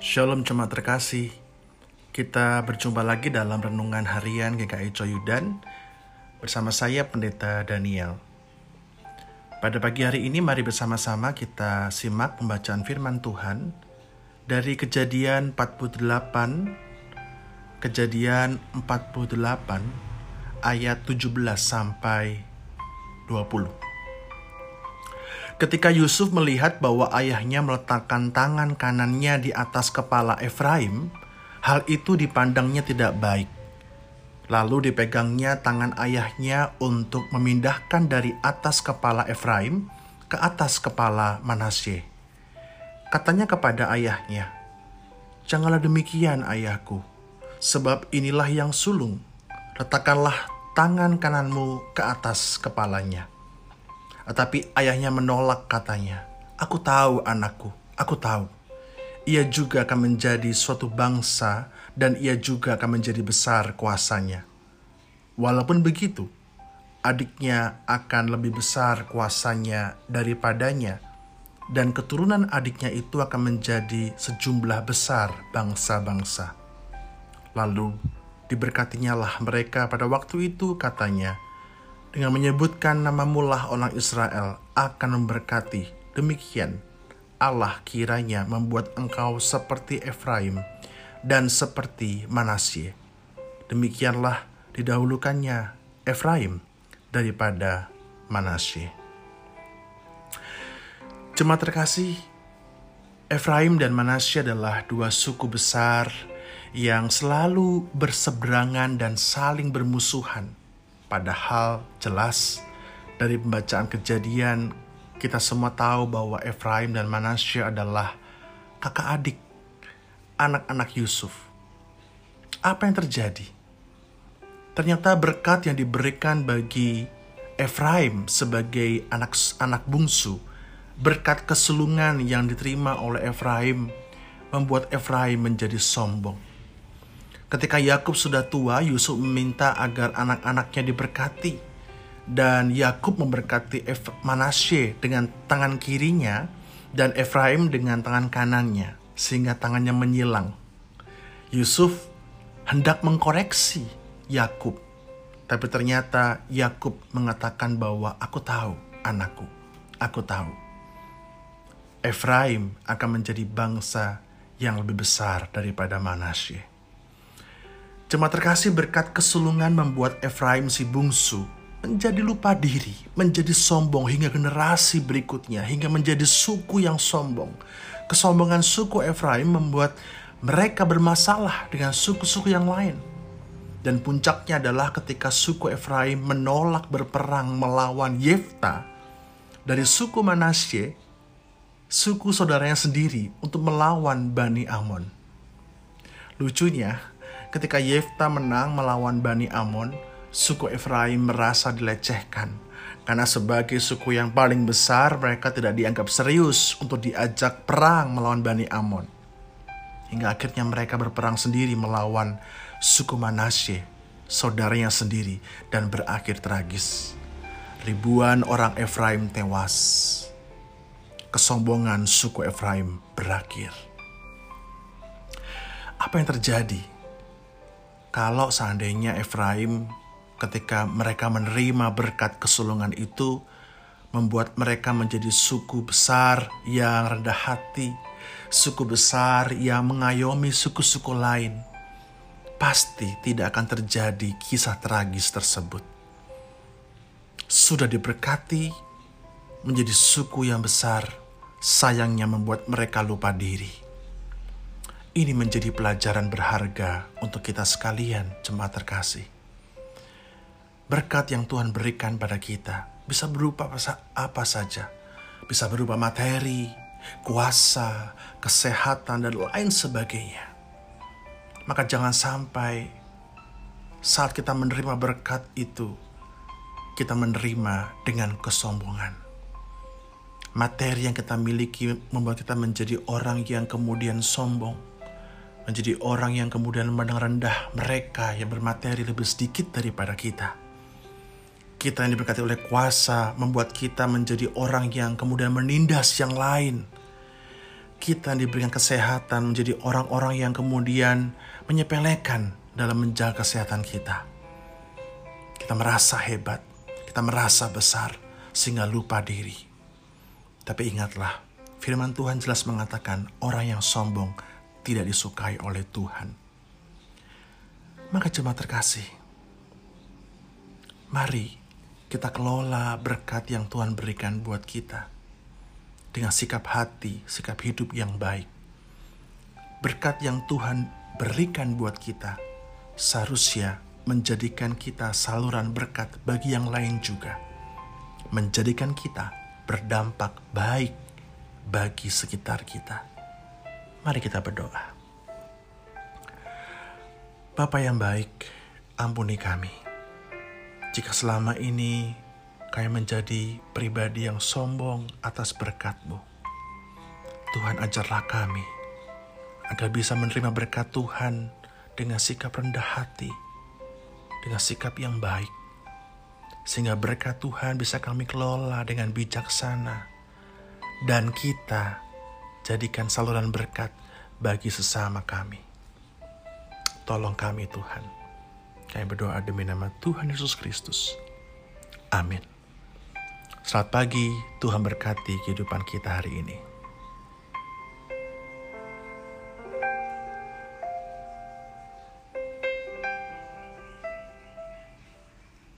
Shalom jemaat terkasih. Kita berjumpa lagi dalam renungan harian GKI Coyudan bersama saya Pendeta Daniel. Pada pagi hari ini mari bersama-sama kita simak pembacaan firman Tuhan dari Kejadian 48 Kejadian 48 ayat 17 sampai 20. Ketika Yusuf melihat bahwa ayahnya meletakkan tangan kanannya di atas kepala Efraim, hal itu dipandangnya tidak baik. Lalu dipegangnya tangan ayahnya untuk memindahkan dari atas kepala Efraim ke atas kepala Manasye. Katanya kepada ayahnya, "Janganlah demikian, ayahku, sebab inilah yang sulung. Letakkanlah tangan kananmu ke atas kepalanya." Tetapi ayahnya menolak katanya, Aku tahu anakku, aku tahu. Ia juga akan menjadi suatu bangsa dan ia juga akan menjadi besar kuasanya. Walaupun begitu, adiknya akan lebih besar kuasanya daripadanya dan keturunan adiknya itu akan menjadi sejumlah besar bangsa-bangsa. Lalu diberkatinya lah mereka pada waktu itu katanya, dengan menyebutkan nama mulah orang Israel akan memberkati. Demikian Allah kiranya membuat engkau seperti Efraim dan seperti Manasye. Demikianlah didahulukannya Efraim daripada Manasye. Jemaat terkasih, Efraim dan Manasye adalah dua suku besar yang selalu berseberangan dan saling bermusuhan Padahal jelas dari pembacaan kejadian kita semua tahu bahwa Efraim dan Manasya adalah kakak adik anak-anak Yusuf. Apa yang terjadi? Ternyata berkat yang diberikan bagi Efraim sebagai anak-anak bungsu, berkat kesulungan yang diterima oleh Efraim membuat Efraim menjadi sombong Ketika Yakub sudah tua, Yusuf meminta agar anak-anaknya diberkati. Dan Yakub memberkati Manasye dengan tangan kirinya dan Efraim dengan tangan kanannya, sehingga tangannya menyilang. Yusuf hendak mengkoreksi Yakub, tapi ternyata Yakub mengatakan bahwa aku tahu anakku, aku tahu. Efraim akan menjadi bangsa yang lebih besar daripada Manasye. Jemaat terkasih berkat kesulungan membuat Efraim si bungsu menjadi lupa diri, menjadi sombong hingga generasi berikutnya, hingga menjadi suku yang sombong. Kesombongan suku Efraim membuat mereka bermasalah dengan suku-suku yang lain. Dan puncaknya adalah ketika suku Efraim menolak berperang melawan Yefta dari suku Manasye, suku saudaranya sendiri untuk melawan Bani Amon. Lucunya, Ketika Yefta menang melawan Bani Amon, suku Efraim merasa dilecehkan. Karena sebagai suku yang paling besar, mereka tidak dianggap serius untuk diajak perang melawan Bani Amon. Hingga akhirnya mereka berperang sendiri melawan suku Manasye, saudaranya sendiri, dan berakhir tragis. Ribuan orang Efraim tewas. Kesombongan suku Efraim berakhir. Apa yang terjadi? Kalau seandainya Efraim ketika mereka menerima berkat kesulungan itu membuat mereka menjadi suku besar yang rendah hati, suku besar yang mengayomi suku-suku lain. Pasti tidak akan terjadi kisah tragis tersebut. Sudah diberkati menjadi suku yang besar, sayangnya membuat mereka lupa diri ini menjadi pelajaran berharga untuk kita sekalian, jemaat terkasih. Berkat yang Tuhan berikan pada kita bisa berupa apa saja. Bisa berupa materi, kuasa, kesehatan, dan lain sebagainya. Maka jangan sampai saat kita menerima berkat itu, kita menerima dengan kesombongan. Materi yang kita miliki membuat kita menjadi orang yang kemudian sombong menjadi orang yang kemudian memandang rendah mereka yang bermateri lebih sedikit daripada kita. Kita yang diberkati oleh kuasa membuat kita menjadi orang yang kemudian menindas yang lain. kita diberikan kesehatan menjadi orang-orang yang kemudian menyepelekan dalam menjaga kesehatan kita. Kita merasa hebat, kita merasa besar, sehingga lupa diri. Tapi ingatlah, firman Tuhan jelas mengatakan orang yang sombong tidak disukai oleh Tuhan. Maka jemaat terkasih, mari kita kelola berkat yang Tuhan berikan buat kita dengan sikap hati, sikap hidup yang baik. Berkat yang Tuhan berikan buat kita seharusnya menjadikan kita saluran berkat bagi yang lain juga. Menjadikan kita berdampak baik bagi sekitar kita. Mari kita berdoa. Bapa yang baik, ampuni kami. Jika selama ini kami menjadi pribadi yang sombong atas berkat-Mu. Tuhan ajarlah kami agar bisa menerima berkat Tuhan dengan sikap rendah hati, dengan sikap yang baik, sehingga berkat Tuhan bisa kami kelola dengan bijaksana, dan kita jadikan saluran berkat bagi sesama kami. Tolong kami Tuhan. Kami berdoa demi nama Tuhan Yesus Kristus. Amin. Selamat pagi, Tuhan berkati kehidupan kita hari ini.